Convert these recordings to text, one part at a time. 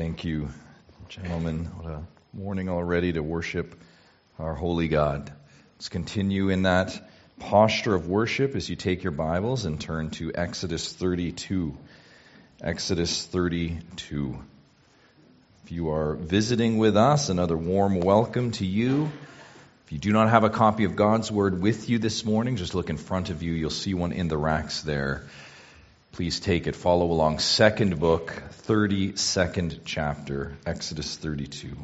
Thank you, gentlemen. What a morning already to worship our holy God. Let's continue in that posture of worship as you take your Bibles and turn to Exodus 32. Exodus 32. If you are visiting with us, another warm welcome to you. If you do not have a copy of God's Word with you this morning, just look in front of you. You'll see one in the racks there. Please take it. Follow along. Second book, 32nd chapter, Exodus 32.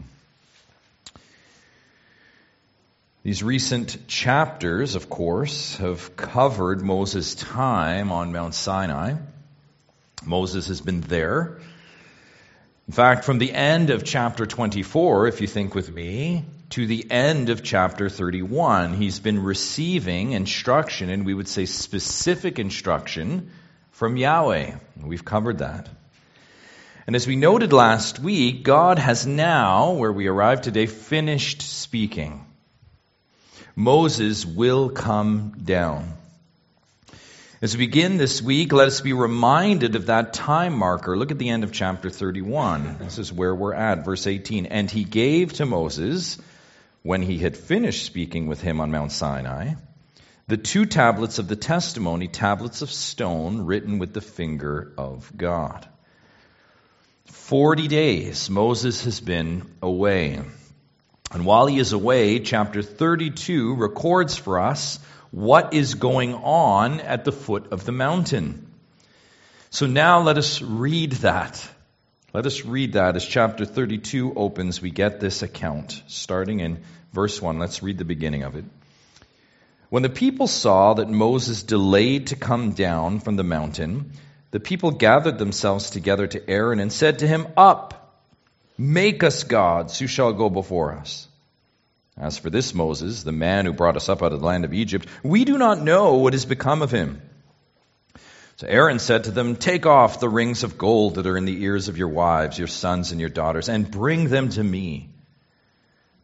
These recent chapters, of course, have covered Moses' time on Mount Sinai. Moses has been there. In fact, from the end of chapter 24, if you think with me, to the end of chapter 31, he's been receiving instruction, and we would say specific instruction from Yahweh. We've covered that. And as we noted last week, God has now, where we arrive today, finished speaking. Moses will come down. As we begin this week, let us be reminded of that time marker. Look at the end of chapter 31. This is where we're at, verse 18. And he gave to Moses, when he had finished speaking with him on Mount Sinai, the two tablets of the testimony, tablets of stone written with the finger of God. Forty days Moses has been away. And while he is away, chapter 32 records for us what is going on at the foot of the mountain. So now let us read that. Let us read that as chapter 32 opens. We get this account starting in verse 1. Let's read the beginning of it. When the people saw that Moses delayed to come down from the mountain, the people gathered themselves together to Aaron and said to him, Up, make us gods who shall go before us. As for this Moses, the man who brought us up out of the land of Egypt, we do not know what has become of him. So Aaron said to them, Take off the rings of gold that are in the ears of your wives, your sons, and your daughters, and bring them to me.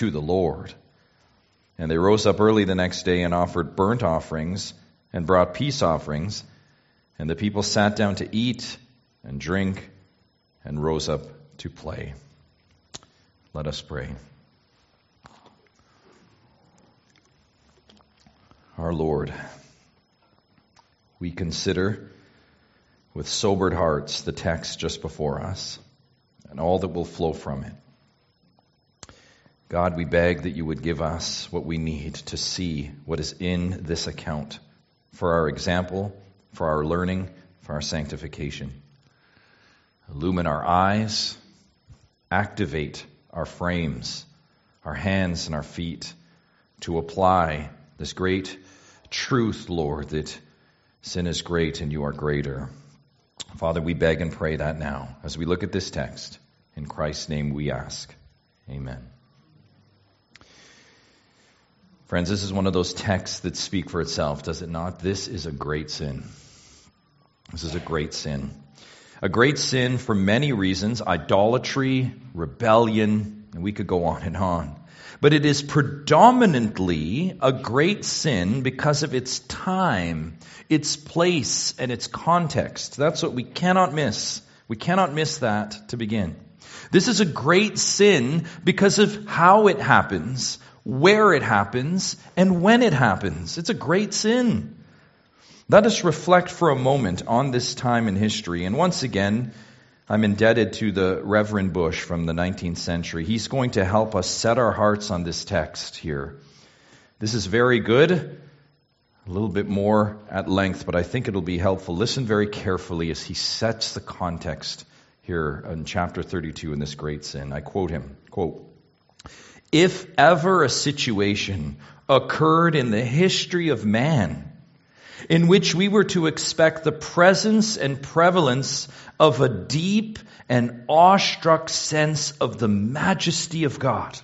to the Lord. And they rose up early the next day and offered burnt offerings and brought peace offerings. And the people sat down to eat and drink and rose up to play. Let us pray. Our Lord, we consider with sobered hearts the text just before us and all that will flow from it. God, we beg that you would give us what we need to see what is in this account for our example, for our learning, for our sanctification. Illumine our eyes, activate our frames, our hands, and our feet to apply this great truth, Lord, that sin is great and you are greater. Father, we beg and pray that now as we look at this text. In Christ's name we ask. Amen. Friends, this is one of those texts that speak for itself, does it not? This is a great sin. This is a great sin. A great sin for many reasons idolatry, rebellion, and we could go on and on. But it is predominantly a great sin because of its time, its place, and its context. That's what we cannot miss. We cannot miss that to begin. This is a great sin because of how it happens, where it happens, and when it happens. It's a great sin. Let us reflect for a moment on this time in history. And once again, I'm indebted to the Reverend Bush from the 19th century. He's going to help us set our hearts on this text here. This is very good, a little bit more at length, but I think it'll be helpful. Listen very carefully as he sets the context here in chapter 32 in this great sin. I quote him, quote, if ever a situation occurred in the history of man in which we were to expect the presence and prevalence of a deep and awestruck sense of the majesty of God,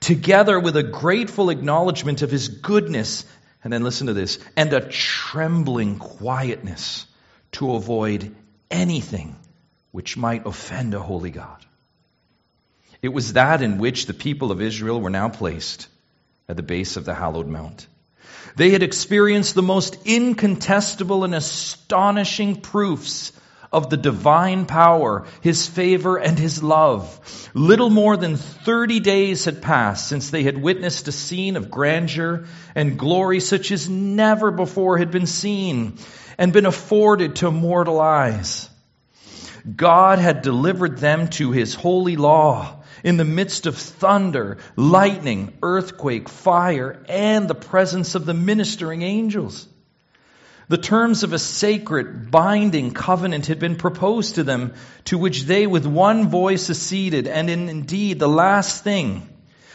together with a grateful acknowledgement of His goodness, and then listen to this, and a trembling quietness to avoid anything which might offend a holy God. It was that in which the people of Israel were now placed at the base of the hallowed mount. They had experienced the most incontestable and astonishing proofs of the divine power, His favor, and His love. Little more than 30 days had passed since they had witnessed a scene of grandeur and glory such as never before had been seen and been afforded to mortal eyes. God had delivered them to His holy law in the midst of thunder, lightning, earthquake, fire, and the presence of the ministering angels. The terms of a sacred, binding covenant had been proposed to them, to which they with one voice acceded, and in, indeed the last thing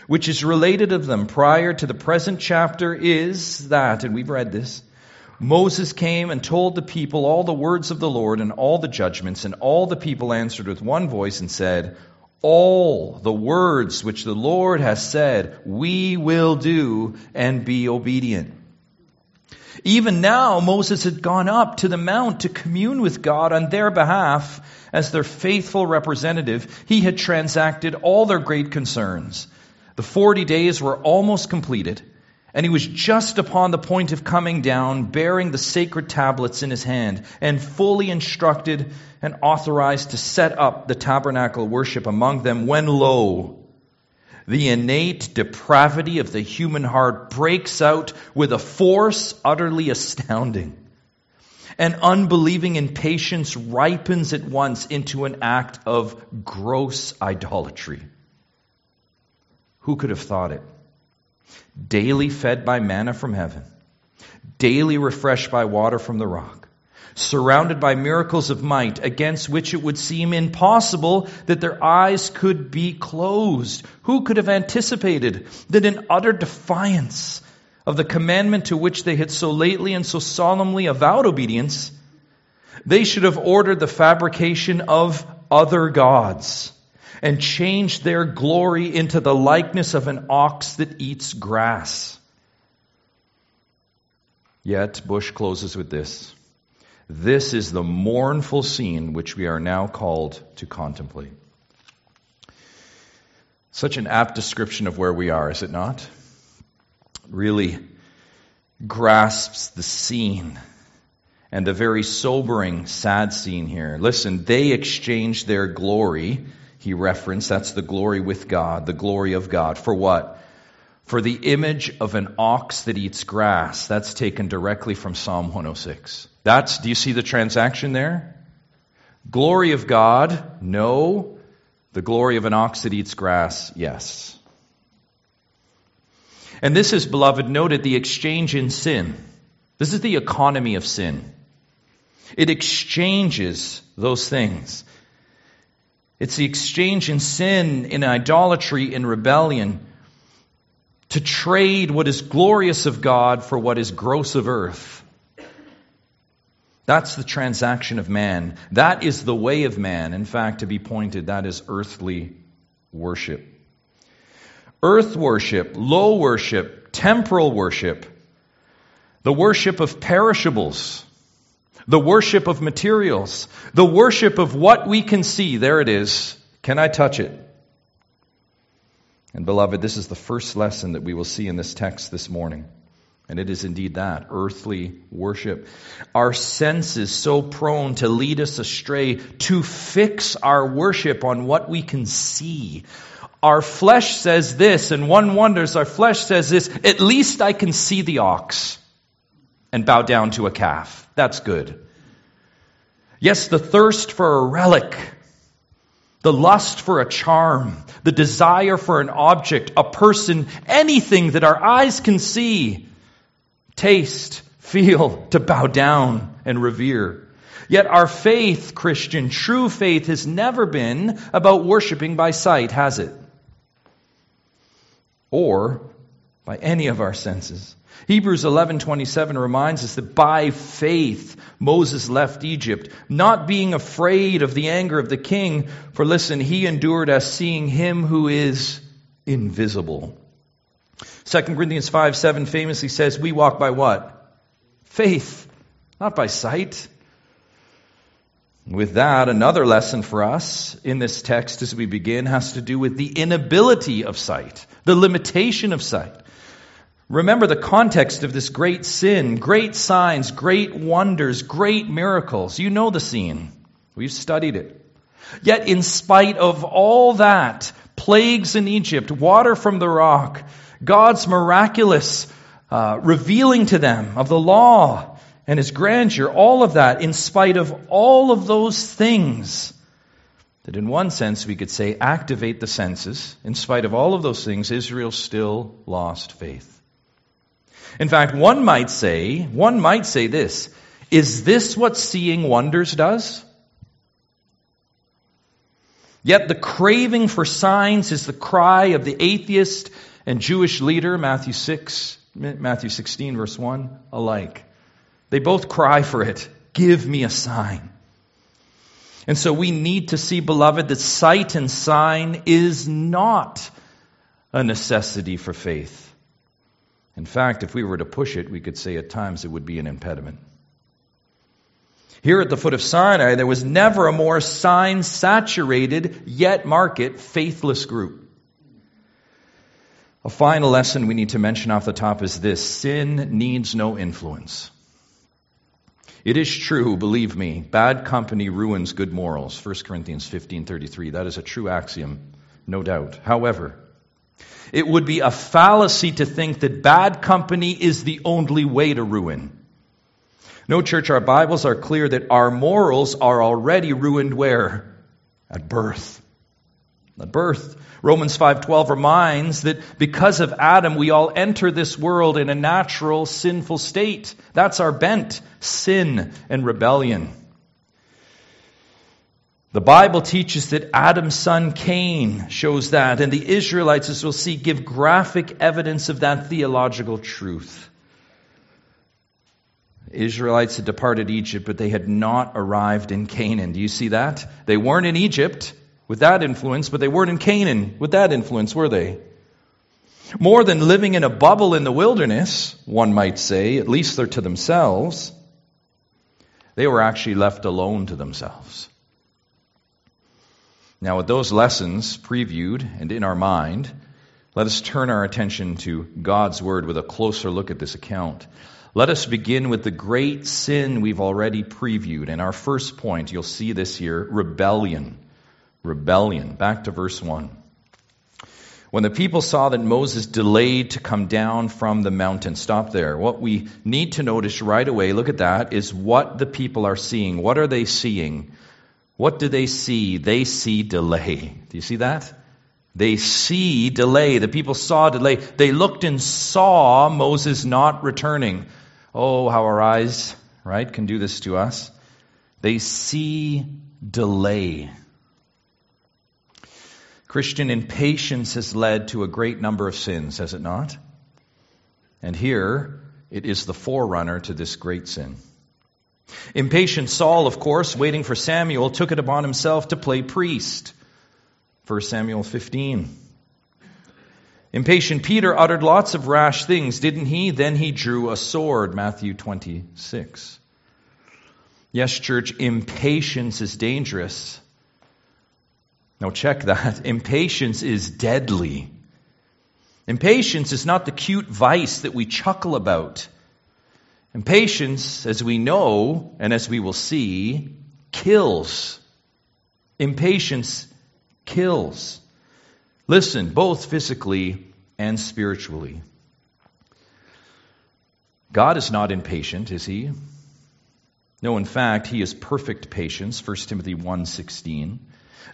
which is related of them prior to the present chapter is that, and we've read this, Moses came and told the people all the words of the Lord and all the judgments, and all the people answered with one voice and said, all the words which the Lord has said, we will do and be obedient. Even now, Moses had gone up to the mount to commune with God on their behalf as their faithful representative. He had transacted all their great concerns. The 40 days were almost completed, and he was just upon the point of coming down, bearing the sacred tablets in his hand, and fully instructed and authorized to set up the tabernacle worship among them, when lo, the innate depravity of the human heart breaks out with a force utterly astounding. And unbelieving impatience ripens at once into an act of gross idolatry. Who could have thought it? Daily fed by manna from heaven, daily refreshed by water from the rock surrounded by miracles of might, against which it would seem impossible that their eyes could be closed. Who could have anticipated that in utter defiance of the commandment to which they had so lately and so solemnly avowed obedience, they should have ordered the fabrication of other gods and changed their glory into the likeness of an ox that eats grass. Yet, Bush closes with this. This is the mournful scene which we are now called to contemplate. Such an apt description of where we are, is it not? Really grasps the scene and the very sobering, sad scene here. Listen, they exchanged their glory, he referenced, that's the glory with God, the glory of God. For what? For the image of an ox that eats grass. That's taken directly from Psalm 106. That's, do you see the transaction there? Glory of God, no. The glory of an ox that eats grass, yes. And this is, beloved, noted the exchange in sin. This is the economy of sin. It exchanges those things. It's the exchange in sin, in idolatry, in rebellion, to trade what is glorious of God for what is gross of earth. That's the transaction of man. That is the way of man. In fact, to be pointed, that is earthly worship. Earth worship, low worship, temporal worship, the worship of perishables, the worship of materials, the worship of what we can see. There it is. Can I touch it? And beloved, this is the first lesson that we will see in this text this morning. And it is indeed that earthly worship. Our senses so prone to lead us astray, to fix our worship on what we can see. Our flesh says this, and one wonders, our flesh says this, at least I can see the ox and bow down to a calf. That's good. Yes, the thirst for a relic, the lust for a charm, the desire for an object, a person, anything that our eyes can see taste, feel, to bow down and revere. Yet our faith, Christian, true faith, has never been about worshiping by sight, has it? Or by any of our senses. Hebrews 11:27 reminds us that by faith Moses left Egypt, not being afraid of the anger of the king, for listen, he endured as seeing him who is invisible. 2 Corinthians 5 7 famously says, We walk by what? Faith, not by sight. With that, another lesson for us in this text as we begin has to do with the inability of sight, the limitation of sight. Remember the context of this great sin, great signs, great wonders, great miracles. You know the scene. We've studied it. Yet, in spite of all that, plagues in Egypt, water from the rock, God's miraculous uh, revealing to them of the law, and his grandeur, all of that, in spite of all of those things, that in one sense we could say activate the senses, in spite of all of those things, Israel still lost faith. In fact, one might say, one might say this, is this what seeing wonders does? Yet the craving for signs is the cry of the atheist and Jewish leader, Matthew 6, Matthew 16 verse 1, alike. They both cry for it. Give me a sign. And so we need to see, beloved, that sight and sign is not a necessity for faith. In fact, if we were to push it, we could say at times it would be an impediment. Here at the foot of Sinai, there was never a more sign saturated, yet market, faithless group. A final lesson we need to mention off the top is this sin needs no influence. It is true, believe me, bad company ruins good morals. 1 Corinthians 15:33. That is a true axiom, no doubt. However, it would be a fallacy to think that bad company is the only way to ruin. No, church, our Bibles are clear that our morals are already ruined where? At birth. At birth. Romans 5:12 reminds that because of Adam we all enter this world in a natural sinful state. That's our bent, sin and rebellion. The Bible teaches that Adam's son Cain shows that, and the Israelites, as we'll see, give graphic evidence of that theological truth. Israelites had departed Egypt, but they had not arrived in Canaan. Do you see that? They weren't in Egypt with that influence, but they weren't in Canaan with that influence, were they? More than living in a bubble in the wilderness, one might say, at least they're to themselves, they were actually left alone to themselves. Now, with those lessons previewed and in our mind, let us turn our attention to God's Word with a closer look at this account. Let us begin with the great sin we've already previewed. And our first point, you'll see this here rebellion. Rebellion. Back to verse 1. When the people saw that Moses delayed to come down from the mountain, stop there. What we need to notice right away, look at that, is what the people are seeing. What are they seeing? What do they see? They see delay. Do you see that? They see delay. The people saw delay. They looked and saw Moses not returning. Oh, how our eyes, right, can do this to us. They see delay. Christian impatience has led to a great number of sins, has it not? And here, it is the forerunner to this great sin. Impatient Saul, of course, waiting for Samuel, took it upon himself to play priest. 1 Samuel 15. Impatient Peter uttered lots of rash things, didn't he? Then he drew a sword. Matthew 26. Yes, church, impatience is dangerous. Now, check that. Impatience is deadly. Impatience is not the cute vice that we chuckle about. Impatience, as we know and as we will see, kills. Impatience kills. Listen, both physically and spiritually. God is not impatient, is he? No, in fact, he is perfect patience, 1 Timothy 1:16.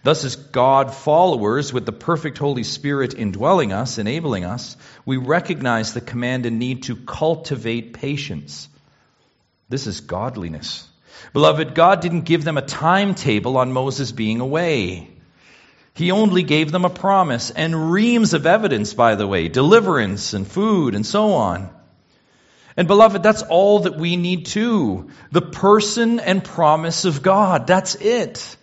Thus, as God followers with the perfect Holy Spirit indwelling us, enabling us, we recognize the command and need to cultivate patience. This is godliness. Beloved, God didn't give them a timetable on Moses being away. He only gave them a promise and reams of evidence, by the way, deliverance and food and so on. And beloved, that's all that we need too. The person and promise of God. That's it.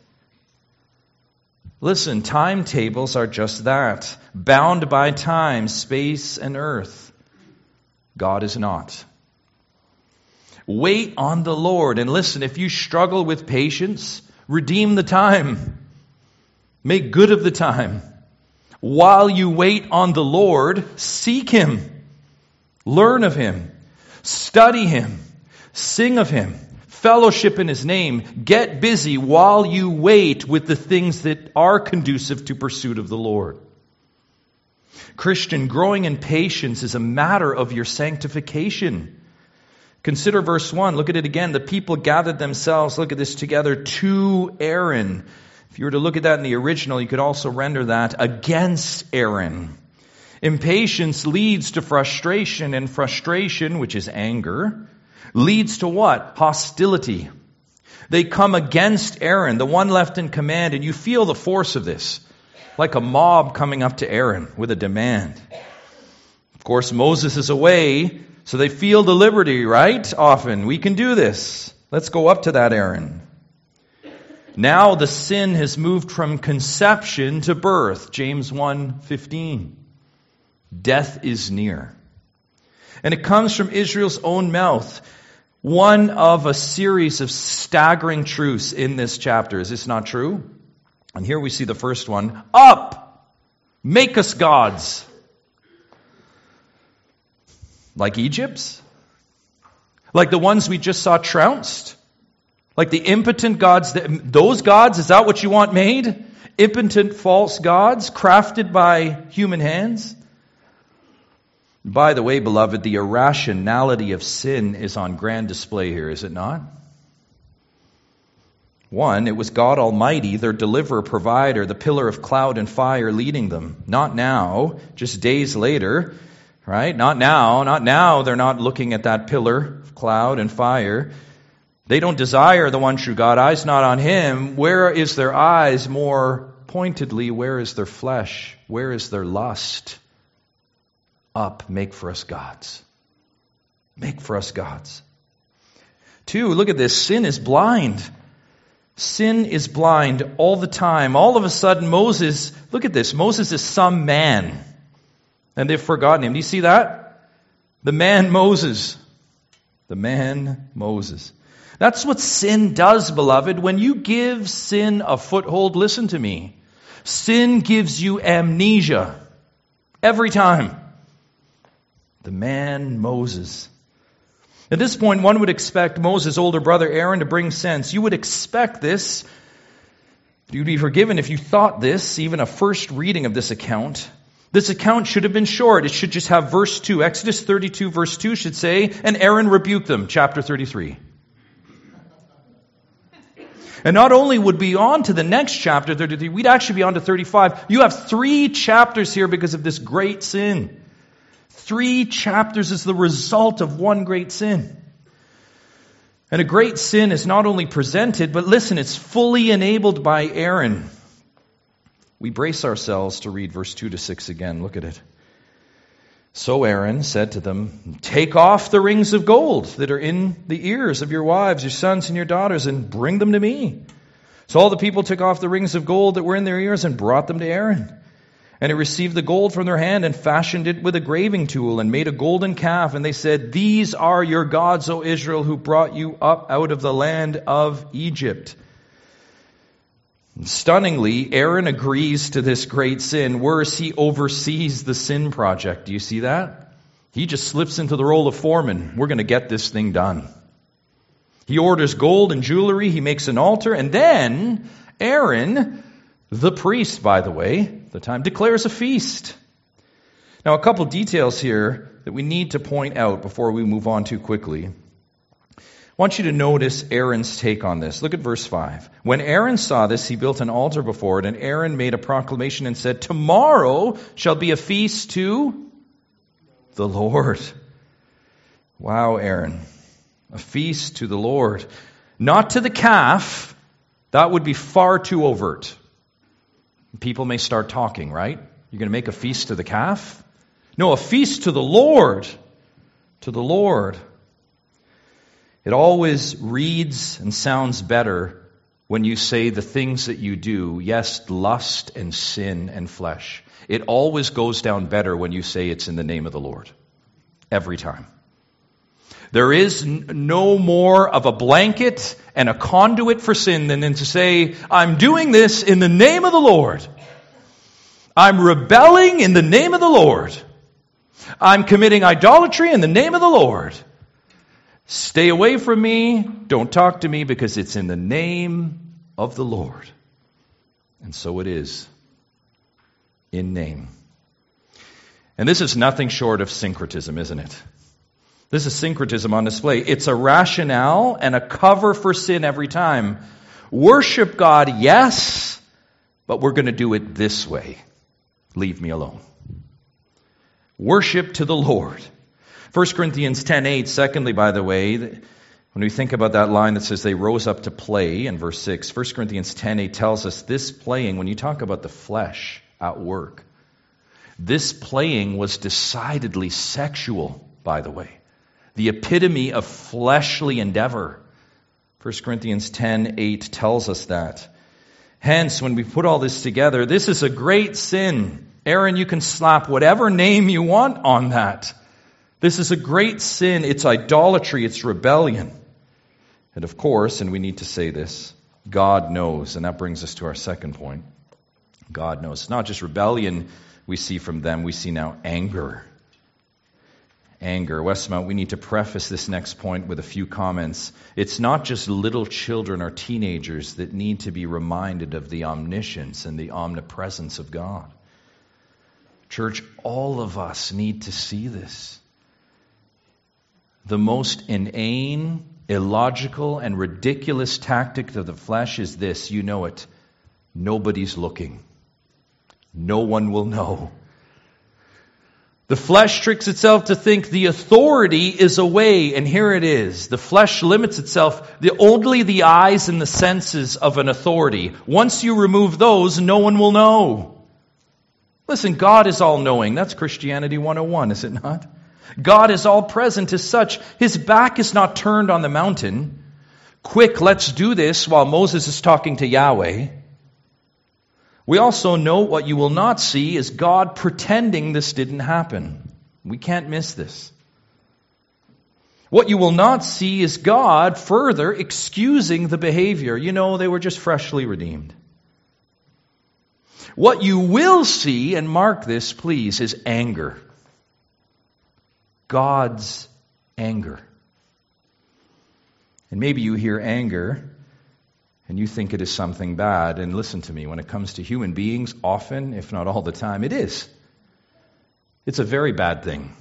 Listen, timetables are just that. Bound by time, space, and earth. God is not. Wait on the Lord. And listen, if you struggle with patience, redeem the time. Make good of the time. While you wait on the Lord, seek Him. Learn of Him. Study Him. Sing of Him. Fellowship in His name. Get busy while you wait with the things that are conducive to pursuit of the Lord. Christian, growing in patience is a matter of your sanctification. Consider verse 1. Look at it again. The people gathered themselves, look at this together, to Aaron. If you were to look at that in the original, you could also render that against Aaron. Impatience leads to frustration, and frustration, which is anger, leads to what? Hostility. They come against Aaron, the one left in command, and you feel the force of this. Like a mob coming up to Aaron with a demand. Of course, Moses is away, so they feel the liberty, right? Often. We can do this. Let's go up to that Aaron. Now the sin has moved from conception to birth. James 1:15. Death is near. And it comes from Israel's own mouth. One of a series of staggering truths in this chapter. Is this not true? And here we see the first one. Up! Make us gods like Egypt's? Like the ones we just saw trounced? Like the impotent gods, that, those gods, is that what you want made? Impotent false gods crafted by human hands? By the way, beloved, the irrationality of sin is on grand display here, is it not? One, it was God Almighty, their deliverer, provider, the pillar of cloud and fire leading them. Not now, just days later, Right? Not now. Not now. They're not looking at that pillar of cloud and fire. They don't desire the one true God. Eyes not on him. Where is their eyes more pointedly? Where is their flesh? Where is their lust? Up, make for us gods. Make for us gods. Two, look at this. Sin is blind. Sin is blind all the time. All of a sudden, Moses, look at this. Moses is some man. And they've forgotten him. Do you see that? The man Moses. The man Moses. That's what sin does, beloved. When you give sin a foothold, listen to me. Sin gives you amnesia. Every time. The man Moses. At this point, one would expect Moses' older brother Aaron to bring sense. You would expect this. You'd be forgiven if you thought this, even a first reading of this account. This account should have been short. It should just have verse 2. Exodus 32, verse 2 should say, And Aaron rebuked them, chapter 33. And not only would be on to the next chapter, 33, we'd actually be on to 35. You have three chapters here because of this great sin. Three chapters is the result of one great sin. And a great sin is not only presented, but listen, it's fully enabled by Aaron we brace ourselves to read verse 2 to 6 again. Look at it. So Aaron said to them, Take off the rings of gold that are in the ears of your wives, your sons, and your daughters, and bring them to me. So all the people took off the rings of gold that were in their ears and brought them to Aaron. And he received the gold from their hand and fashioned it with a graving tool and made a golden calf. And they said, These are your gods, O Israel, who brought you up out of the land of Egypt. Stunningly, Aaron agrees to this great sin. Worse, he oversees the sin project. Do you see that? He just slips into the role of foreman. We're going to get this thing done. He orders gold and jewelry. He makes an altar. And then Aaron, the priest, by the way, the time, declares a feast. Now, a couple details here that we need to point out before we move on too quickly. I want you to notice Aaron's take on this. Look at verse 5. When Aaron saw this, he built an altar before it, and Aaron made a proclamation and said, Tomorrow shall be a feast to the Lord. Wow, Aaron. A feast to the Lord. Not to the calf. That would be far too overt. People may start talking, right? You're going to make a feast to the calf? No, a feast to the Lord. To the Lord. It always reads and sounds better when you say the things that you do, yes, lust and sin and flesh. It always goes down better when you say it's in the name of the Lord. Every time. There is no more of a blanket and a conduit for sin than to say, I'm doing this in the name of the Lord. I'm rebelling in the name of the Lord. I'm committing idolatry in the name of the Lord. Stay away from me. Don't talk to me because it's in the name of the Lord. And so it is. In name. And this is nothing short of syncretism, isn't it? This is syncretism on display. It's a rationale and a cover for sin every time. Worship God, yes, but we're going to do it this way. Leave me alone. Worship to the Lord. 1 Corinthians 10:8 secondly by the way when we think about that line that says they rose up to play in verse 6 1 Corinthians 10:8 tells us this playing when you talk about the flesh at work this playing was decidedly sexual by the way. The epitome of fleshly endeavor. 1 Corinthians 10:8 tells us that. Hence when we put all this together this is a great sin. Aaron you can slap whatever name you want on that this is a great sin. It's idolatry. It's rebellion. And of course, and we need to say this, God knows. And that brings us to our second point. God knows. It's not just rebellion we see from them, we see now anger. Anger. Westmount, we need to preface this next point with a few comments. It's not just little children or teenagers that need to be reminded of the omniscience and the omnipresence of God. Church, all of us need to see this. The most inane, illogical, and ridiculous tactic of the flesh is this you know it. Nobody's looking, no one will know. The flesh tricks itself to think the authority is away, and here it is. The flesh limits itself the only the eyes and the senses of an authority. Once you remove those, no one will know. Listen, God is all knowing. That's Christianity 101, is it not? God is all present as such. His back is not turned on the mountain. Quick, let's do this while Moses is talking to Yahweh. We also know what you will not see is God pretending this didn't happen. We can't miss this. What you will not see is God further excusing the behavior. You know, they were just freshly redeemed. What you will see, and mark this please, is anger. God's anger. And maybe you hear anger and you think it is something bad. And listen to me, when it comes to human beings, often, if not all the time, it is. It's a very bad thing.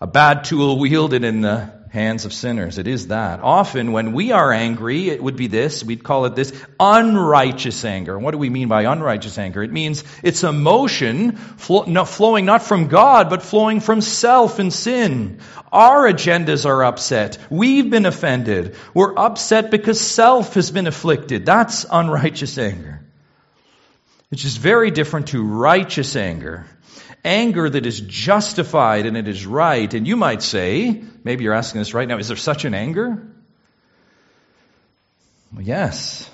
A bad tool wielded in the hands of sinners. It is that. Often when we are angry, it would be this, we'd call it this unrighteous anger. What do we mean by unrighteous anger? It means it's emotion flowing not from God, but flowing from self and sin. Our agendas are upset. We've been offended. We're upset because self has been afflicted. That's unrighteous anger. Which is very different to righteous anger anger that is justified and it is right. And you might say, maybe you're asking this right now, is there such an anger? Well, yes.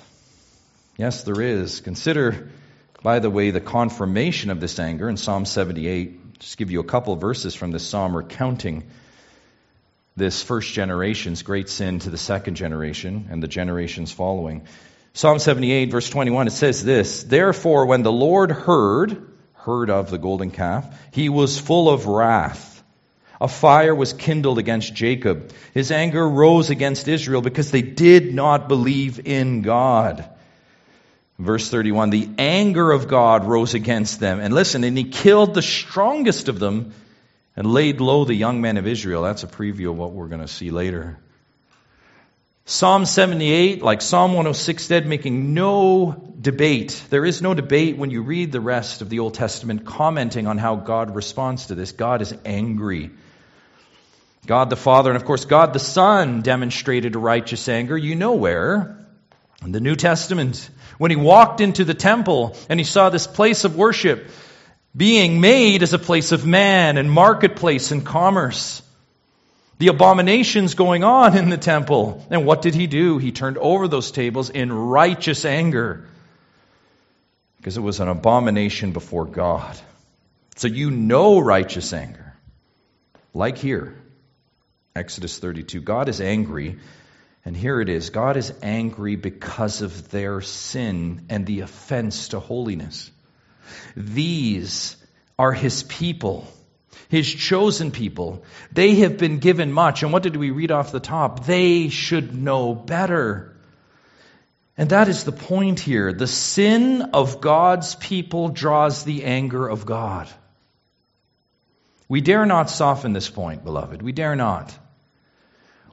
Yes, there is. Consider, by the way, the confirmation of this anger in Psalm 78. Just give you a couple verses from this psalm recounting this first generation's great sin to the second generation and the generations following. Psalm 78, verse 21, it says this Therefore, when the Lord heard, heard of the golden calf, he was full of wrath. A fire was kindled against Jacob. His anger rose against Israel because they did not believe in God. Verse 31 The anger of God rose against them. And listen, and he killed the strongest of them and laid low the young men of Israel. That's a preview of what we're going to see later. Psalm 78, like Psalm 106 said, making no debate. There is no debate when you read the rest of the Old Testament commenting on how God responds to this. God is angry. God the Father and of course God the Son demonstrated righteous anger. You know where. In the New Testament, when he walked into the temple and he saw this place of worship being made as a place of man and marketplace and commerce, the abominations going on in the temple. And what did he do? He turned over those tables in righteous anger because it was an abomination before God. So you know righteous anger. Like here, Exodus 32. God is angry, and here it is God is angry because of their sin and the offense to holiness. These are his people, his chosen people. They have been given much. And what did we read off the top? They should know better. And that is the point here. The sin of God's people draws the anger of God. We dare not soften this point, beloved. We dare not.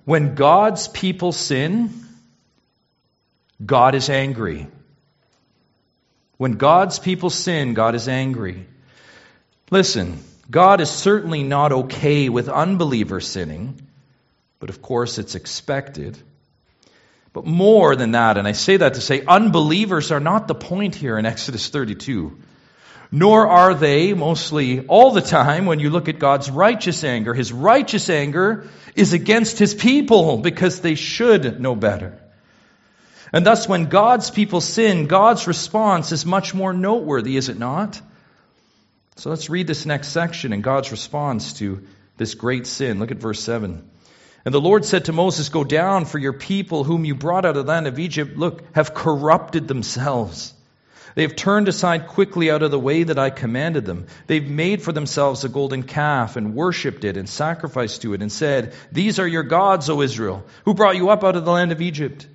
When God's people sin, God is angry. When God's people sin, God is angry. Listen, God is certainly not okay with unbelievers sinning, but of course it's expected. But more than that, and I say that to say unbelievers are not the point here in Exodus 32. Nor are they mostly all the time when you look at God's righteous anger. His righteous anger is against his people because they should know better. And thus, when God's people sin, God's response is much more noteworthy, is it not? So let's read this next section and God's response to this great sin. Look at verse 7. And the Lord said to Moses, Go down, for your people, whom you brought out of the land of Egypt, look, have corrupted themselves. They have turned aside quickly out of the way that I commanded them. They've made for themselves a golden calf and worshipped it and sacrificed to it and said, These are your gods, O Israel, who brought you up out of the land of Egypt.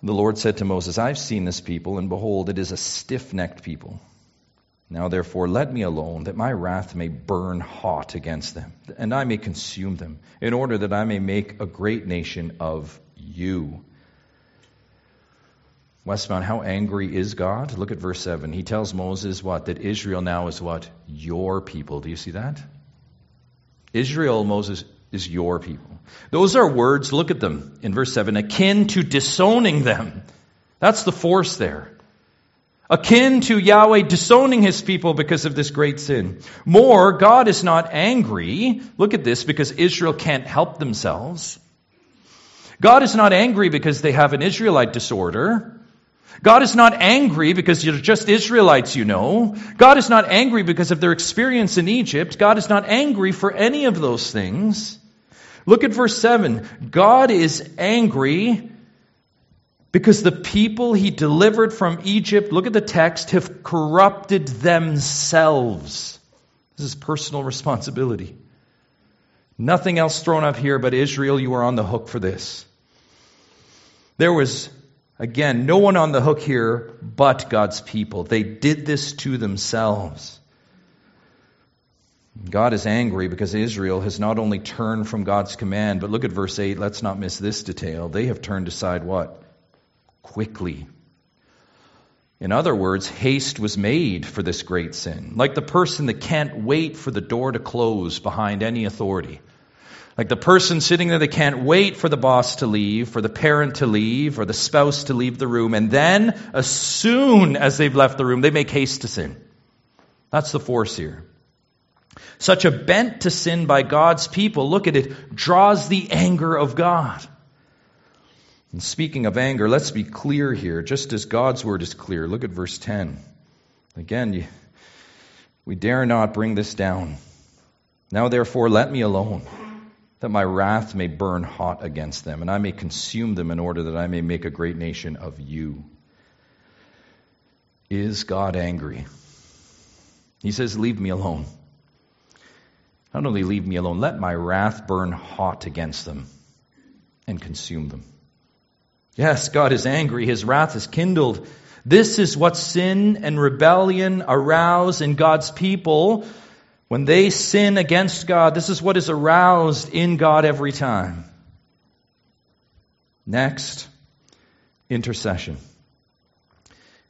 And the Lord said to Moses, I've seen this people, and behold, it is a stiff necked people. Now therefore let me alone, that my wrath may burn hot against them, and I may consume them, in order that I may make a great nation of you. Westmount, how angry is God? Look at verse 7. He tells Moses what? That Israel now is what? Your people. Do you see that? Israel, Moses, is your people. Those are words, look at them in verse 7, akin to disowning them. That's the force there akin to Yahweh disowning his people because of this great sin. More, God is not angry. Look at this, because Israel can't help themselves. God is not angry because they have an Israelite disorder. God is not angry because you're just Israelites, you know. God is not angry because of their experience in Egypt. God is not angry for any of those things. Look at verse 7. God is angry because the people he delivered from Egypt, look at the text, have corrupted themselves. This is personal responsibility. Nothing else thrown up here, but Israel, you are on the hook for this. There was, again, no one on the hook here but God's people. They did this to themselves. God is angry because Israel has not only turned from God's command, but look at verse 8. Let's not miss this detail. They have turned aside what? Quickly. In other words, haste was made for this great sin. Like the person that can't wait for the door to close behind any authority. Like the person sitting there that can't wait for the boss to leave, for the parent to leave, or the spouse to leave the room. And then, as soon as they've left the room, they make haste to sin. That's the force here. Such a bent to sin by God's people, look at it, draws the anger of God. And speaking of anger, let's be clear here, just as God's word is clear. Look at verse 10. Again, you, we dare not bring this down. Now, therefore, let me alone, that my wrath may burn hot against them, and I may consume them in order that I may make a great nation of you. Is God angry? He says, Leave me alone. Not only leave me alone, let my wrath burn hot against them and consume them. Yes, God is angry. His wrath is kindled. This is what sin and rebellion arouse in God's people. When they sin against God, this is what is aroused in God every time. Next, intercession.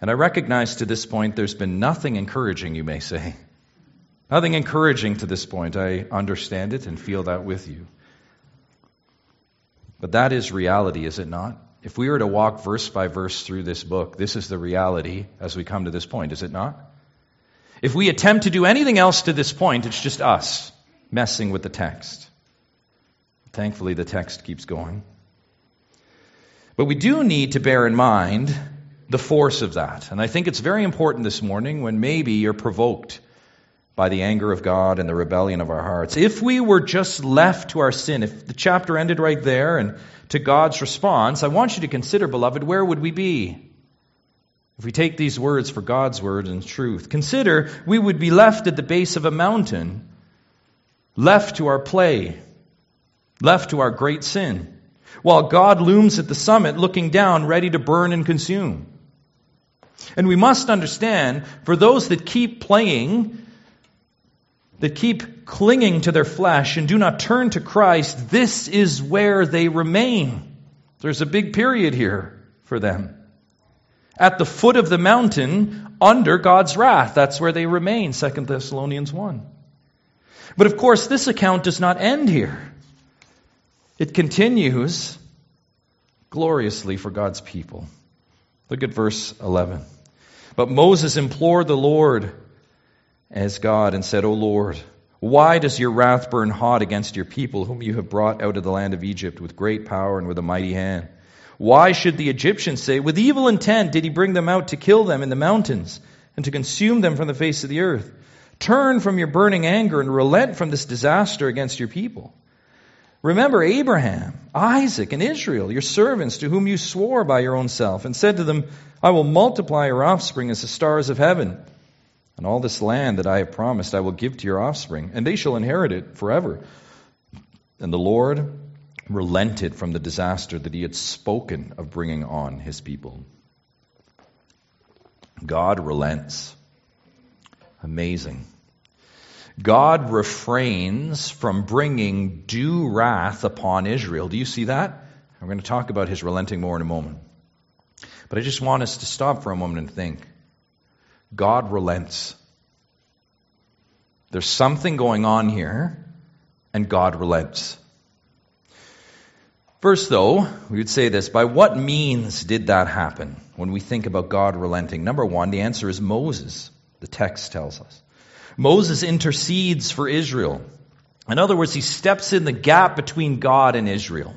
And I recognize to this point there's been nothing encouraging, you may say. Nothing encouraging to this point. I understand it and feel that with you. But that is reality, is it not? If we were to walk verse by verse through this book, this is the reality as we come to this point, is it not? If we attempt to do anything else to this point, it's just us messing with the text. Thankfully, the text keeps going. But we do need to bear in mind the force of that. And I think it's very important this morning when maybe you're provoked by the anger of God and the rebellion of our hearts. If we were just left to our sin, if the chapter ended right there and to God's response, I want you to consider, beloved, where would we be? If we take these words for God's word and truth, consider we would be left at the base of a mountain, left to our play, left to our great sin, while God looms at the summit looking down, ready to burn and consume. And we must understand, for those that keep playing, that keep clinging to their flesh and do not turn to Christ, this is where they remain. There's a big period here for them. At the foot of the mountain, under God's wrath. That's where they remain, 2 Thessalonians 1. But of course, this account does not end here. It continues gloriously for God's people. Look at verse 11. But Moses implored the Lord as God and said, O Lord, why does your wrath burn hot against your people, whom you have brought out of the land of Egypt with great power and with a mighty hand? Why should the Egyptians say, With evil intent did he bring them out to kill them in the mountains and to consume them from the face of the earth? Turn from your burning anger and relent from this disaster against your people. Remember Abraham, Isaac, and Israel, your servants, to whom you swore by your own self, and said to them, I will multiply your offspring as the stars of heaven. And all this land that I have promised I will give to your offspring, and they shall inherit it forever. And the Lord relented from the disaster that he had spoken of bringing on his people. God relents. Amazing. God refrains from bringing due wrath upon Israel. Do you see that? I'm going to talk about his relenting more in a moment. But I just want us to stop for a moment and think. God relents. There's something going on here, and God relents. First, though, we would say this by what means did that happen when we think about God relenting? Number one, the answer is Moses, the text tells us. Moses intercedes for Israel. In other words, he steps in the gap between God and Israel.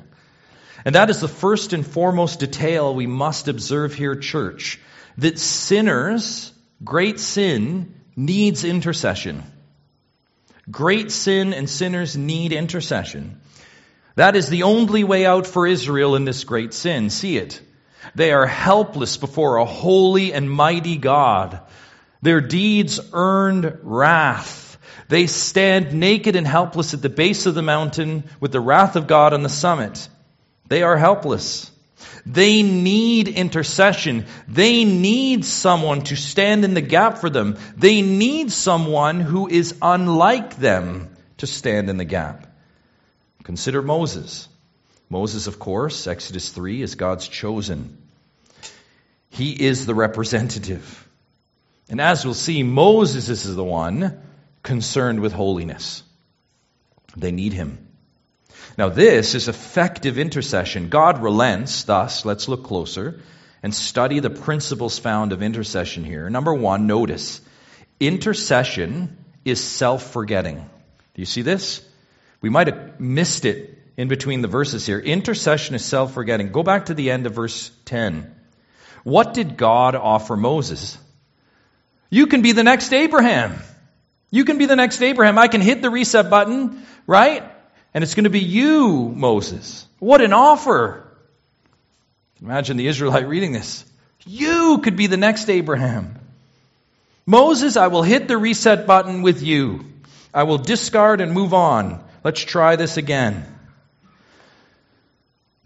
And that is the first and foremost detail we must observe here, church. That sinners Great sin needs intercession. Great sin and sinners need intercession. That is the only way out for Israel in this great sin. See it. They are helpless before a holy and mighty God. Their deeds earned wrath. They stand naked and helpless at the base of the mountain with the wrath of God on the summit. They are helpless. They need intercession. They need someone to stand in the gap for them. They need someone who is unlike them to stand in the gap. Consider Moses. Moses, of course, Exodus 3, is God's chosen. He is the representative. And as we'll see, Moses is the one concerned with holiness. They need him. Now, this is effective intercession. God relents, thus, let's look closer and study the principles found of intercession here. Number one, notice intercession is self forgetting. Do you see this? We might have missed it in between the verses here. Intercession is self forgetting. Go back to the end of verse 10. What did God offer Moses? You can be the next Abraham. You can be the next Abraham. I can hit the reset button, right? And it's going to be you, Moses. What an offer. Imagine the Israelite reading this. You could be the next Abraham. Moses, I will hit the reset button with you. I will discard and move on. Let's try this again.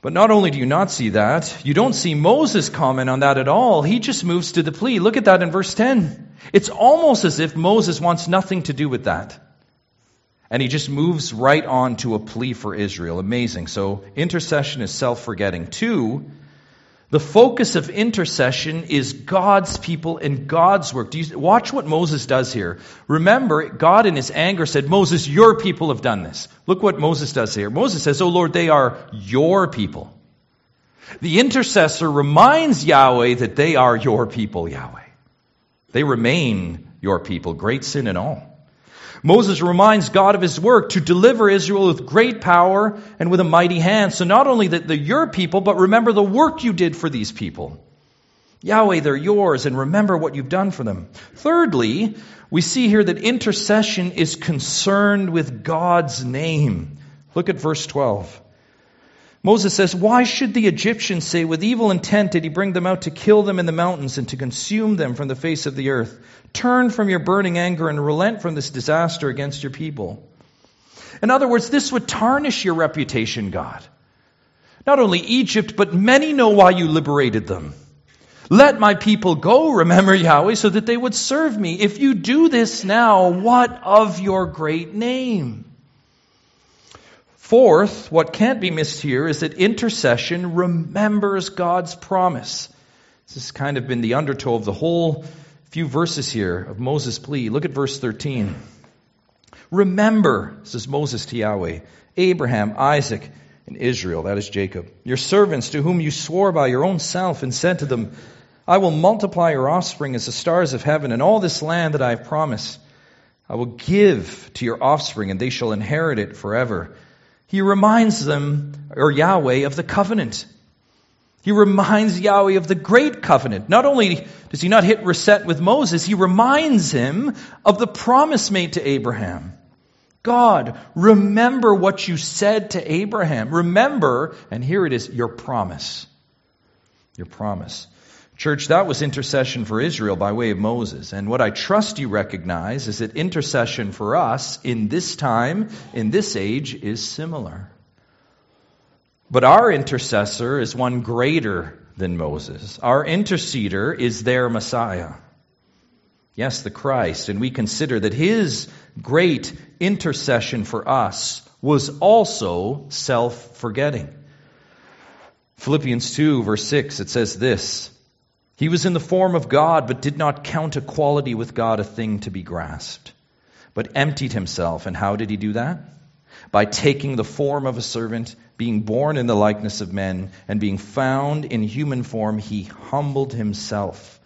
But not only do you not see that, you don't see Moses comment on that at all. He just moves to the plea. Look at that in verse 10. It's almost as if Moses wants nothing to do with that. And he just moves right on to a plea for Israel. Amazing. So intercession is self forgetting. Two, the focus of intercession is God's people and God's work. You, watch what Moses does here. Remember, God in his anger said, Moses, your people have done this. Look what Moses does here. Moses says, Oh Lord, they are your people. The intercessor reminds Yahweh that they are your people, Yahweh. They remain your people, great sin and all. Moses reminds God of his work to deliver Israel with great power and with a mighty hand. So not only that they're your people, but remember the work you did for these people. Yahweh, they're yours, and remember what you've done for them. Thirdly, we see here that intercession is concerned with God's name. Look at verse 12. Moses says, Why should the Egyptians say, With evil intent did he bring them out to kill them in the mountains and to consume them from the face of the earth? Turn from your burning anger and relent from this disaster against your people. In other words, this would tarnish your reputation, God. Not only Egypt, but many know why you liberated them. Let my people go, remember Yahweh, so that they would serve me. If you do this now, what of your great name? Fourth, what can't be missed here is that intercession remembers God's promise. This has kind of been the undertow of the whole few verses here of Moses' plea. Look at verse 13. Remember, says Moses to Yahweh, Abraham, Isaac, and Israel, that is Jacob, your servants to whom you swore by your own self and said to them, I will multiply your offspring as the stars of heaven, and all this land that I have promised I will give to your offspring, and they shall inherit it forever. He reminds them, or Yahweh, of the covenant. He reminds Yahweh of the great covenant. Not only does he not hit reset with Moses, he reminds him of the promise made to Abraham. God, remember what you said to Abraham. Remember, and here it is, your promise. Your promise. Church, that was intercession for Israel by way of Moses. And what I trust you recognize is that intercession for us in this time, in this age, is similar. But our intercessor is one greater than Moses. Our interceder is their Messiah. Yes, the Christ. And we consider that his great intercession for us was also self forgetting. Philippians 2, verse 6, it says this He was in the form of God, but did not count equality with God a thing to be grasped, but emptied himself. And how did he do that? By taking the form of a servant being born in the likeness of men, and being found in human form, he humbled himself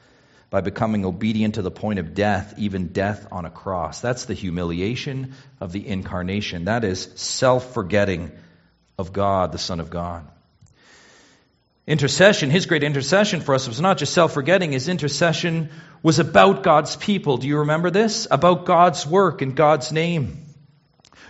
by becoming obedient to the point of death, even death on a cross. That's the humiliation of the incarnation. That is self forgetting of God, the Son of God. Intercession, his great intercession for us was not just self forgetting, his intercession was about God's people. Do you remember this? About God's work and God's name.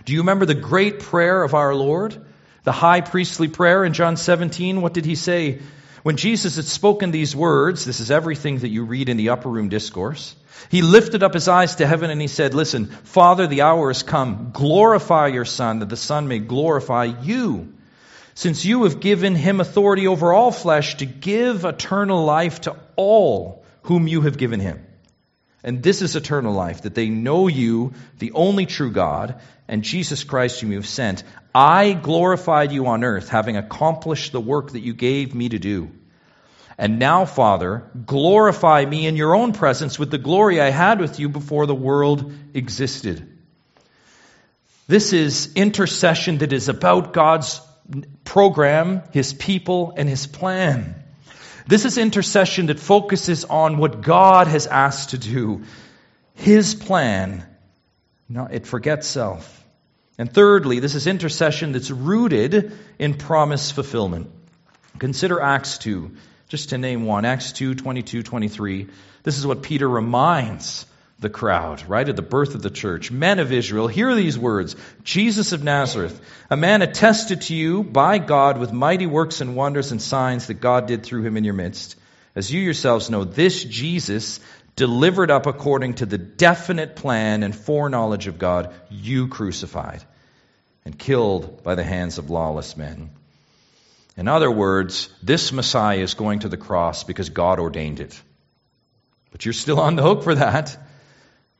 Do you remember the great prayer of our Lord? The high priestly prayer in John 17, what did he say? When Jesus had spoken these words, this is everything that you read in the upper room discourse, he lifted up his eyes to heaven and he said, Listen, Father, the hour has come. Glorify your Son, that the Son may glorify you. Since you have given him authority over all flesh to give eternal life to all whom you have given him. And this is eternal life, that they know you, the only true God, and Jesus Christ whom you have sent. I glorified you on earth, having accomplished the work that you gave me to do. And now, Father, glorify me in your own presence with the glory I had with you before the world existed. This is intercession that is about God's program, His people, and His plan. This is intercession that focuses on what God has asked to do, His plan. No, it forgets self. And thirdly, this is intercession that's rooted in promise fulfillment. Consider Acts 2, just to name one. Acts 2, 22, 23. This is what Peter reminds the crowd, right, at the birth of the church. Men of Israel, hear these words Jesus of Nazareth, a man attested to you by God with mighty works and wonders and signs that God did through him in your midst. As you yourselves know, this Jesus, delivered up according to the definite plan and foreknowledge of God, you crucified and killed by the hands of lawless men. In other words, this Messiah is going to the cross because God ordained it. But you're still on the hook for that.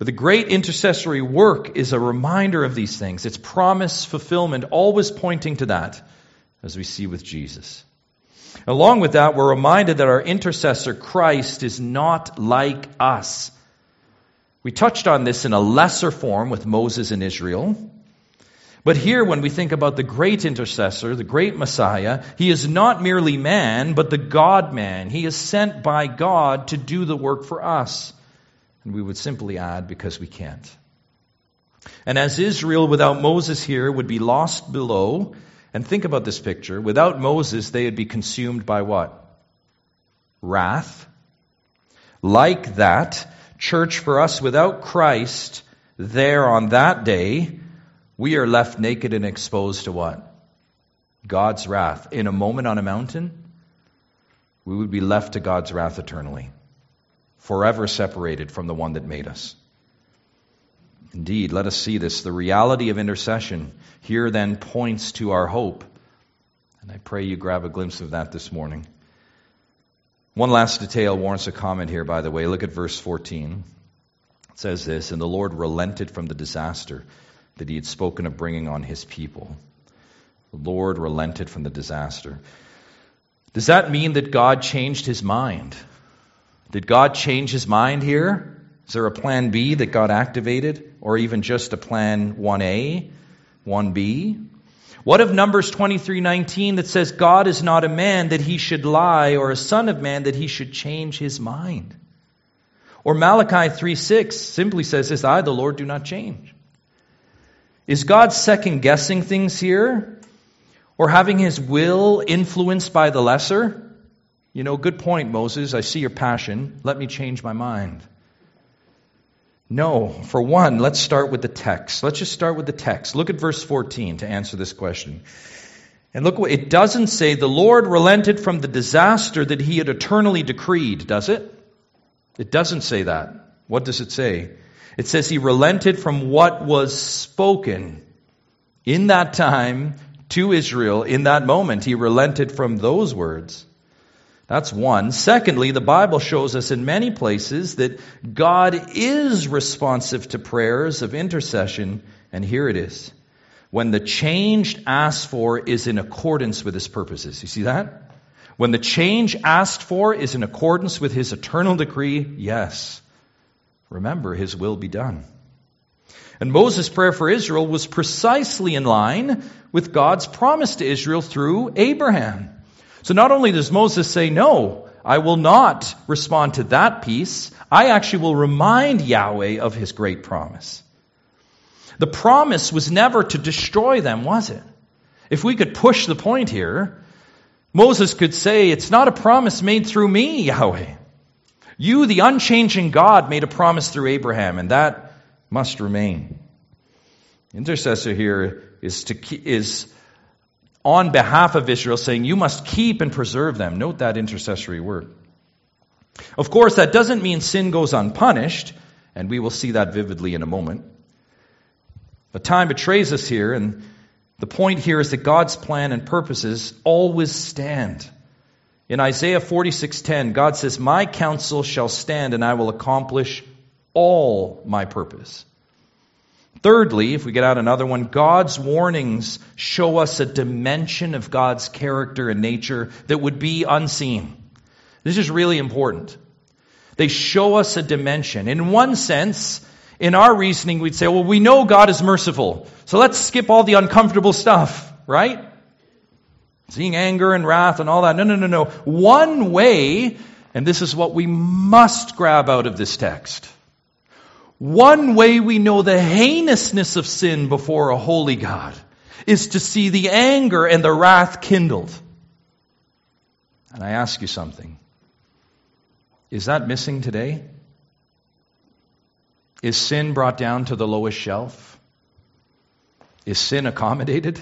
But the great intercessory work is a reminder of these things. It's promise fulfillment, always pointing to that, as we see with Jesus. Along with that, we're reminded that our intercessor, Christ, is not like us. We touched on this in a lesser form with Moses and Israel. But here, when we think about the great intercessor, the great Messiah, he is not merely man, but the God man. He is sent by God to do the work for us. And we would simply add, because we can't. And as Israel without Moses here would be lost below, and think about this picture, without Moses, they would be consumed by what? Wrath. Like that, church, for us without Christ, there on that day, we are left naked and exposed to what? God's wrath. In a moment on a mountain, we would be left to God's wrath eternally, forever separated from the one that made us. Indeed, let us see this. The reality of intercession here then points to our hope. And I pray you grab a glimpse of that this morning. One last detail warrants a comment here, by the way. Look at verse 14. It says this And the Lord relented from the disaster that he had spoken of bringing on his people. The Lord relented from the disaster. Does that mean that God changed his mind? Did God change his mind here? Is there a plan B that God activated? Or even just a plan 1A, 1B? What of Numbers 23:19 that says God is not a man that he should lie or a son of man that he should change his mind? Or Malachi 3:6 simply says this, I the Lord do not change. Is God second guessing things here? Or having his will influenced by the lesser? You know, good point, Moses. I see your passion. Let me change my mind. No. For one, let's start with the text. Let's just start with the text. Look at verse 14 to answer this question. And look what it doesn't say the Lord relented from the disaster that he had eternally decreed, does it? It doesn't say that. What does it say? It says he relented from what was spoken in that time to Israel in that moment. He relented from those words. That's one. Secondly, the Bible shows us in many places that God is responsive to prayers of intercession, and here it is. When the change asked for is in accordance with his purposes. You see that? When the change asked for is in accordance with his eternal decree, yes. Remember, his will be done. And Moses' prayer for Israel was precisely in line with God's promise to Israel through Abraham. So not only does Moses say, No, I will not respond to that piece, I actually will remind Yahweh of his great promise. The promise was never to destroy them, was it? If we could push the point here, Moses could say, It's not a promise made through me, Yahweh. You, the unchanging God, made a promise through Abraham, and that must remain. Intercessor here is to is on behalf of Israel saying, You must keep and preserve them. Note that intercessory word. Of course, that doesn't mean sin goes unpunished, and we will see that vividly in a moment. But time betrays us here, and the point here is that God's plan and purposes always stand. In Isaiah 46:10, God says, "My counsel shall stand and I will accomplish all my purpose." Thirdly, if we get out another one, God's warnings show us a dimension of God's character and nature that would be unseen. This is really important. They show us a dimension. In one sense, in our reasoning, we'd say, well, we know God is merciful, so let's skip all the uncomfortable stuff, right? Seeing anger and wrath and all that. No, no, no, no. One way, and this is what we must grab out of this text. One way we know the heinousness of sin before a holy God is to see the anger and the wrath kindled. And I ask you something. Is that missing today? Is sin brought down to the lowest shelf? Is sin accommodated?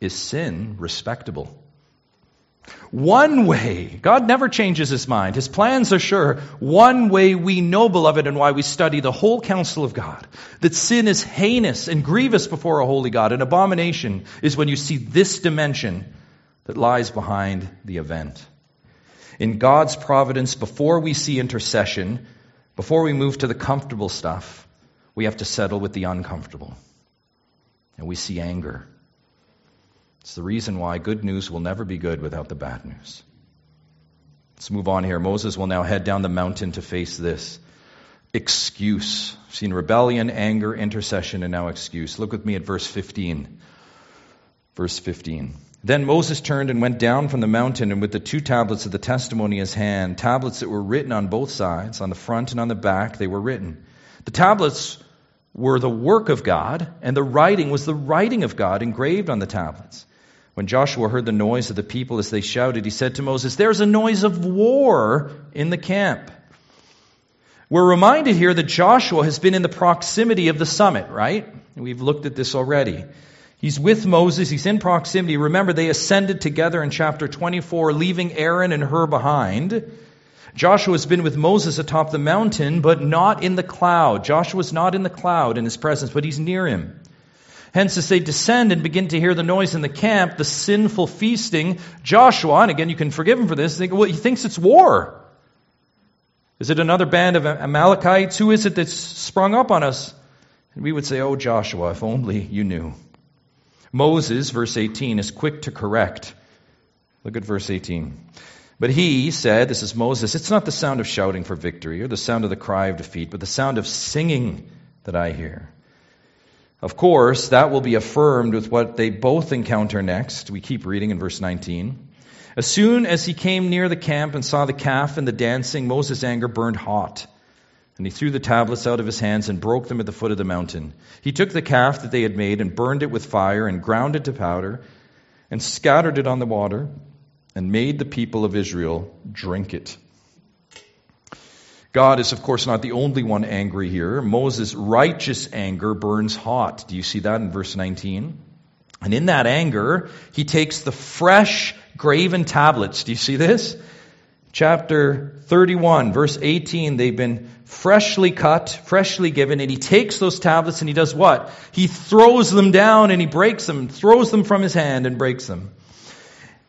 Is sin respectable? One way, God never changes his mind. His plans are sure. One way we know, beloved, and why we study the whole counsel of God, that sin is heinous and grievous before a holy God. An abomination is when you see this dimension that lies behind the event. In God's providence, before we see intercession, before we move to the comfortable stuff, we have to settle with the uncomfortable. And we see anger it's the reason why good news will never be good without the bad news. Let's move on here. Moses will now head down the mountain to face this. excuse. We've seen rebellion, anger, intercession, and now excuse. Look with me at verse 15. Verse 15. Then Moses turned and went down from the mountain, and with the two tablets of the testimony in his hand, tablets that were written on both sides, on the front and on the back, they were written. The tablets were the work of God, and the writing was the writing of God engraved on the tablets. When Joshua heard the noise of the people as they shouted, he said to Moses, There's a noise of war in the camp. We're reminded here that Joshua has been in the proximity of the summit, right? We've looked at this already. He's with Moses, he's in proximity. Remember, they ascended together in chapter 24, leaving Aaron and Hur behind. Joshua has been with Moses atop the mountain, but not in the cloud. Joshua's not in the cloud in his presence, but he's near him. Hence, as they descend and begin to hear the noise in the camp, the sinful feasting, Joshua, and again, you can forgive him for this, think, well, he thinks it's war. Is it another band of Amalekites? Who is it that's sprung up on us? And we would say, Oh, Joshua, if only you knew. Moses, verse 18, is quick to correct. Look at verse 18. But he said, This is Moses, it's not the sound of shouting for victory or the sound of the cry of defeat, but the sound of singing that I hear. Of course, that will be affirmed with what they both encounter next. We keep reading in verse 19. As soon as he came near the camp and saw the calf and the dancing, Moses' anger burned hot. And he threw the tablets out of his hands and broke them at the foot of the mountain. He took the calf that they had made and burned it with fire and ground it to powder and scattered it on the water and made the people of Israel drink it. God is, of course, not the only one angry here. Moses' righteous anger burns hot. Do you see that in verse 19? And in that anger, he takes the fresh graven tablets. Do you see this? Chapter 31, verse 18, they've been freshly cut, freshly given, and he takes those tablets and he does what? He throws them down and he breaks them, throws them from his hand and breaks them.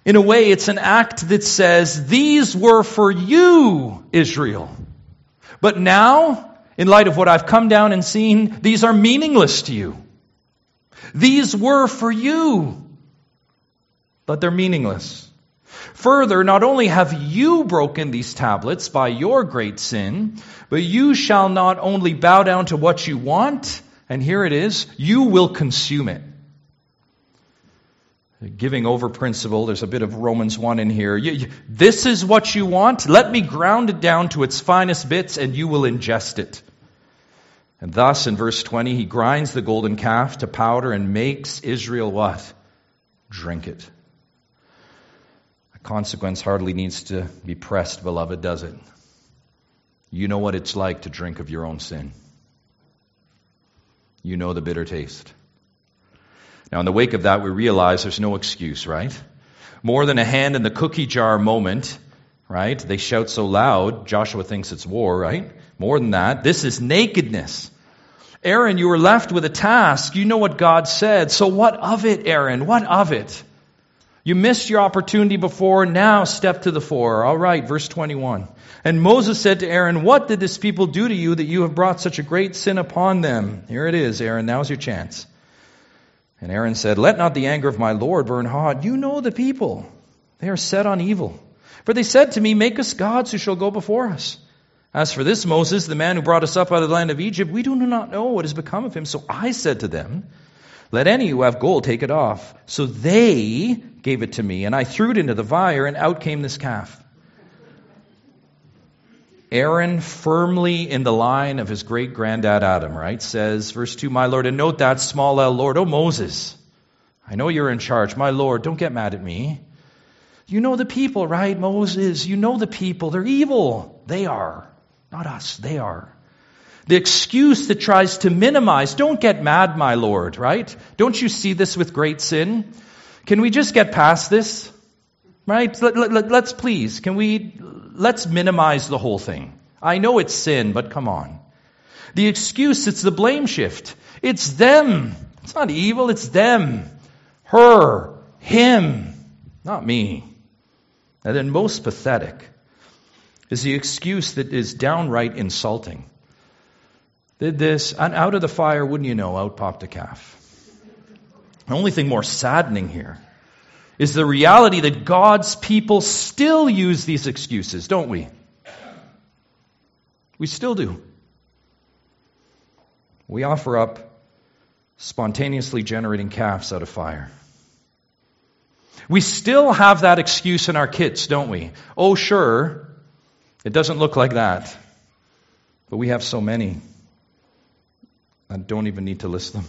In a way, it's an act that says, These were for you, Israel. But now, in light of what I've come down and seen, these are meaningless to you. These were for you, but they're meaningless. Further, not only have you broken these tablets by your great sin, but you shall not only bow down to what you want, and here it is, you will consume it. Giving over principle, there's a bit of Romans 1 in here. You, you, this is what you want. Let me ground it down to its finest bits, and you will ingest it. And thus, in verse 20, he grinds the golden calf to powder and makes Israel what? Drink it. A consequence hardly needs to be pressed, beloved, does it? You know what it's like to drink of your own sin. You know the bitter taste. Now, in the wake of that, we realize there's no excuse, right? More than a hand in the cookie jar moment, right? They shout so loud, Joshua thinks it's war, right? More than that, this is nakedness. Aaron, you were left with a task. You know what God said. So what of it, Aaron? What of it? You missed your opportunity before. Now step to the fore. All right, verse 21. And Moses said to Aaron, What did this people do to you that you have brought such a great sin upon them? Here it is, Aaron. Now's your chance. And Aaron said, Let not the anger of my Lord burn hot. You know the people. They are set on evil. For they said to me, Make us gods who shall go before us. As for this Moses, the man who brought us up out of the land of Egypt, we do not know what has become of him. So I said to them, Let any who have gold take it off. So they gave it to me, and I threw it into the fire, and out came this calf. Aaron, firmly in the line of his great granddad Adam, right, says, verse 2, My Lord, and note that small L, Lord, oh Moses, I know you're in charge. My Lord, don't get mad at me. You know the people, right, Moses? You know the people. They're evil. They are. Not us. They are. The excuse that tries to minimize, don't get mad, my Lord, right? Don't you see this with great sin? Can we just get past this? Right? Let, us let, please, can we, let's minimize the whole thing. I know it's sin, but come on. The excuse, it's the blame shift. It's them. It's not evil, it's them. Her. Him. Not me. And then most pathetic is the excuse that is downright insulting. Did this, and out of the fire, wouldn't you know, out popped a calf. The only thing more saddening here is the reality that God's people still use these excuses, don't we? We still do. We offer up spontaneously generating calves out of fire. We still have that excuse in our kits, don't we? Oh, sure, it doesn't look like that. But we have so many. I don't even need to list them.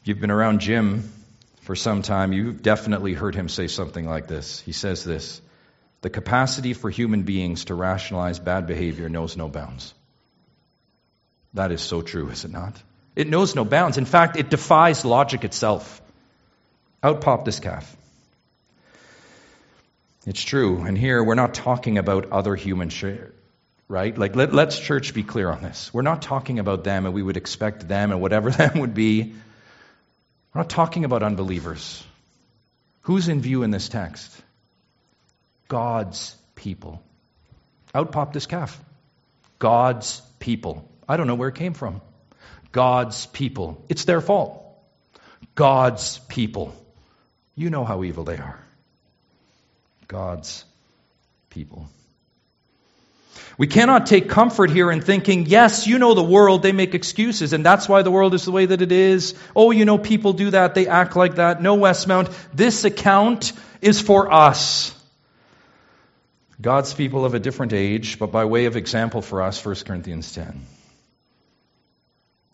If you've been around Jim for some time, you've definitely heard him say something like this. He says this The capacity for human beings to rationalize bad behavior knows no bounds. That is so true, is it not? It knows no bounds. In fact, it defies logic itself. Out popped this calf. It's true. And here we're not talking about other human, share, right? Like, let, let's church be clear on this. We're not talking about them and we would expect them and whatever them would be. We're not talking about unbelievers. Who's in view in this text? God's people. Out popped this calf. God's people. I don't know where it came from. God's people. It's their fault. God's people. You know how evil they are. God's people. We cannot take comfort here in thinking, yes, you know the world, they make excuses, and that's why the world is the way that it is. Oh, you know, people do that, they act like that. No, Westmount, this account is for us. God's people of a different age, but by way of example for us, 1 Corinthians 10.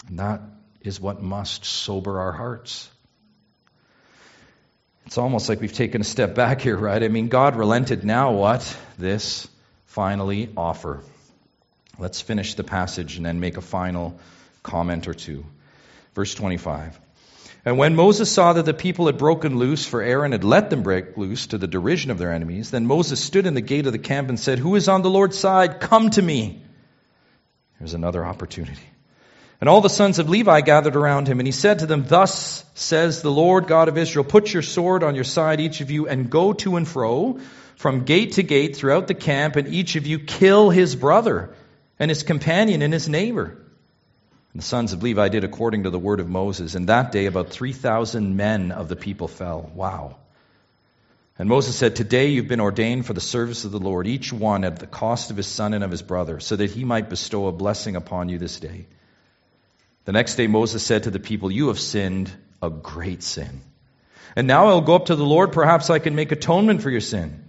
And that is what must sober our hearts. It's almost like we've taken a step back here, right? I mean, God relented. Now what? This finally offer. Let's finish the passage and then make a final comment or two. Verse 25. And when Moses saw that the people had broken loose, for Aaron had let them break loose to the derision of their enemies, then Moses stood in the gate of the camp and said, Who is on the Lord's side? Come to me. Here's another opportunity. And all the sons of Levi gathered around him, and he said to them, Thus says the Lord God of Israel, Put your sword on your side, each of you, and go to and fro, from gate to gate throughout the camp, and each of you kill his brother, and his companion, and his neighbor. And the sons of Levi did according to the word of Moses, and that day about 3,000 men of the people fell. Wow. And Moses said, Today you've been ordained for the service of the Lord, each one at the cost of his son and of his brother, so that he might bestow a blessing upon you this day. The next day Moses said to the people, You have sinned a great sin. And now I'll go up to the Lord. Perhaps I can make atonement for your sin.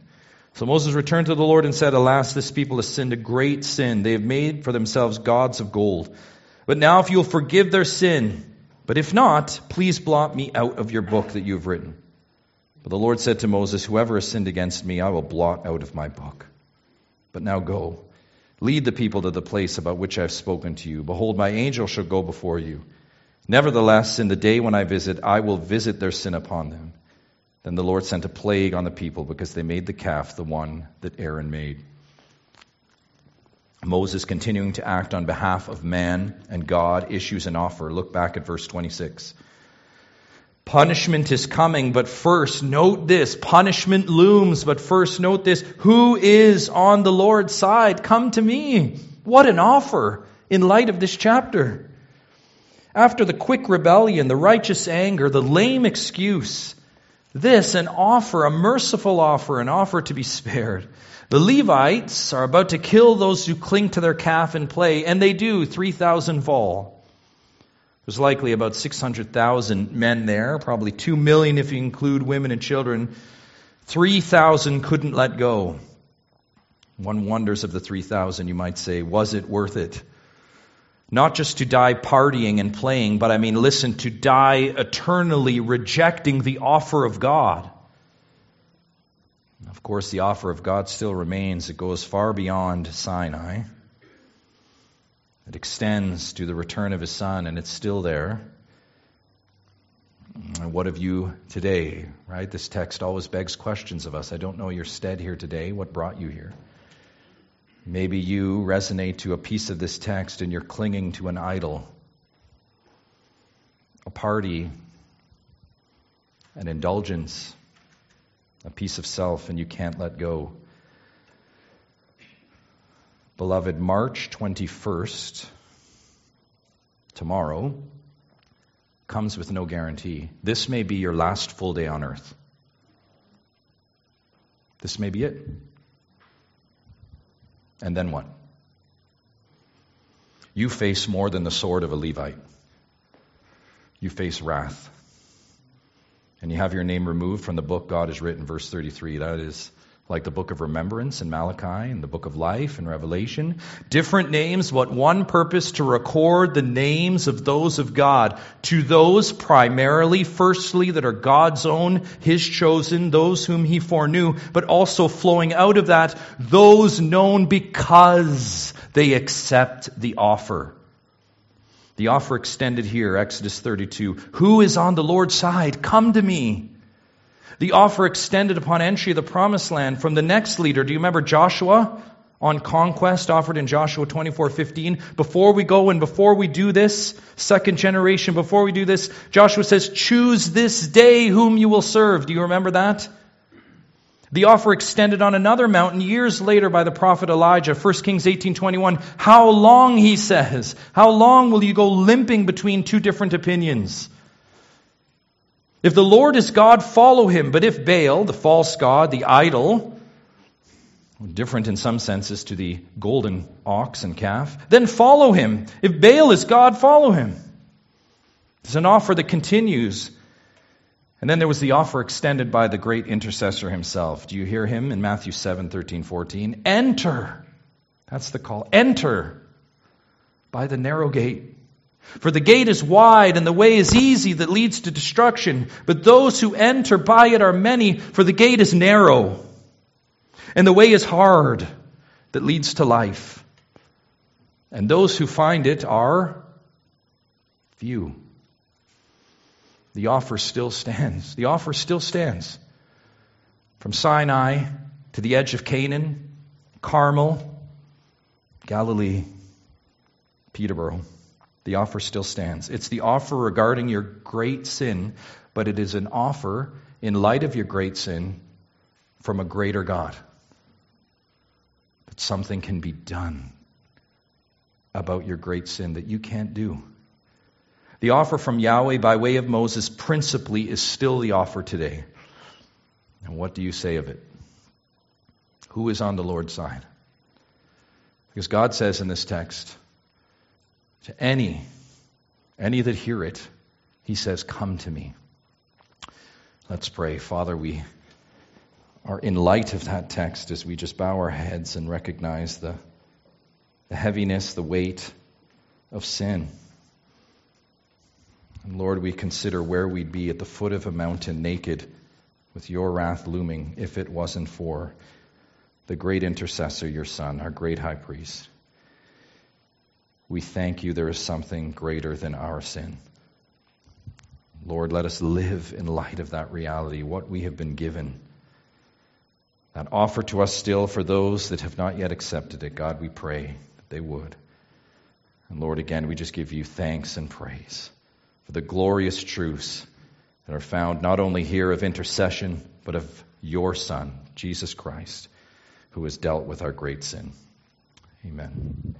So Moses returned to the Lord and said, Alas, this people has sinned a great sin. They have made for themselves gods of gold. But now if you'll forgive their sin, but if not, please blot me out of your book that you have written. But the Lord said to Moses, Whoever has sinned against me, I will blot out of my book. But now go. Lead the people to the place about which I have spoken to you. Behold, my angel shall go before you. Nevertheless, in the day when I visit, I will visit their sin upon them. Then the Lord sent a plague on the people because they made the calf the one that Aaron made. Moses, continuing to act on behalf of man and God, issues an offer. Look back at verse 26. Punishment is coming, but first note this. Punishment looms, but first note this. Who is on the Lord's side? Come to me. What an offer in light of this chapter. After the quick rebellion, the righteous anger, the lame excuse, this an offer, a merciful offer, an offer to be spared. The Levites are about to kill those who cling to their calf and play, and they do. 3,000 fall. There's likely about 600,000 men there, probably 2 million if you include women and children. 3,000 couldn't let go. One wonders of the 3,000, you might say, was it worth it? Not just to die partying and playing, but I mean, listen, to die eternally rejecting the offer of God. Of course, the offer of God still remains. It goes far beyond Sinai. It extends to the return of his son, and it's still there. What of you today? Right? This text always begs questions of us. I don't know your stead here today. What brought you here? Maybe you resonate to a piece of this text and you're clinging to an idol, a party, an indulgence, a piece of self, and you can't let go. Beloved, March 21st, tomorrow, comes with no guarantee. This may be your last full day on earth. This may be it. And then what? you face more than the sword of a Levite. You face wrath. And you have your name removed from the book God has written, verse 33. That is like the book of remembrance in Malachi and the book of life in Revelation. Different names, but one purpose to record the names of those of God. To those primarily, firstly, that are God's own, His chosen, those whom He foreknew, but also flowing out of that, those known because they accept the offer. The offer extended here, Exodus 32. Who is on the Lord's side? Come to me. The offer extended upon entry of the promised land from the next leader. Do you remember Joshua on conquest offered in Joshua 24:15? Before we go and before we do this, second generation, before we do this, Joshua says, "Choose this day whom you will serve." Do you remember that? The offer extended on another mountain years later by the prophet Elijah, 1 Kings 18:21. How long he says, how long will you go limping between two different opinions? If the Lord is God, follow him. But if Baal, the false god, the idol, different in some senses to the golden ox and calf, then follow him. If Baal is God, follow him. It's an offer that continues. And then there was the offer extended by the great intercessor himself. Do you hear him in Matthew 7, 13, 14? Enter. That's the call. Enter by the narrow gate. For the gate is wide and the way is easy that leads to destruction, but those who enter by it are many, for the gate is narrow and the way is hard that leads to life. And those who find it are few. The offer still stands. The offer still stands. From Sinai to the edge of Canaan, Carmel, Galilee, Peterborough. The offer still stands. It's the offer regarding your great sin, but it is an offer in light of your great sin from a greater God. That something can be done about your great sin that you can't do. The offer from Yahweh by way of Moses principally is still the offer today. And what do you say of it? Who is on the Lord's side? Because God says in this text, to any, any that hear it, he says, Come to me. Let's pray. Father, we are in light of that text as we just bow our heads and recognize the, the heaviness, the weight of sin. And Lord, we consider where we'd be at the foot of a mountain naked with your wrath looming if it wasn't for the great intercessor, your Son, our great high priest we thank you there is something greater than our sin. Lord, let us live in light of that reality, what we have been given. That offer to us still for those that have not yet accepted it. God, we pray that they would. And Lord, again, we just give you thanks and praise for the glorious truths that are found not only here of intercession, but of your Son, Jesus Christ, who has dealt with our great sin. Amen.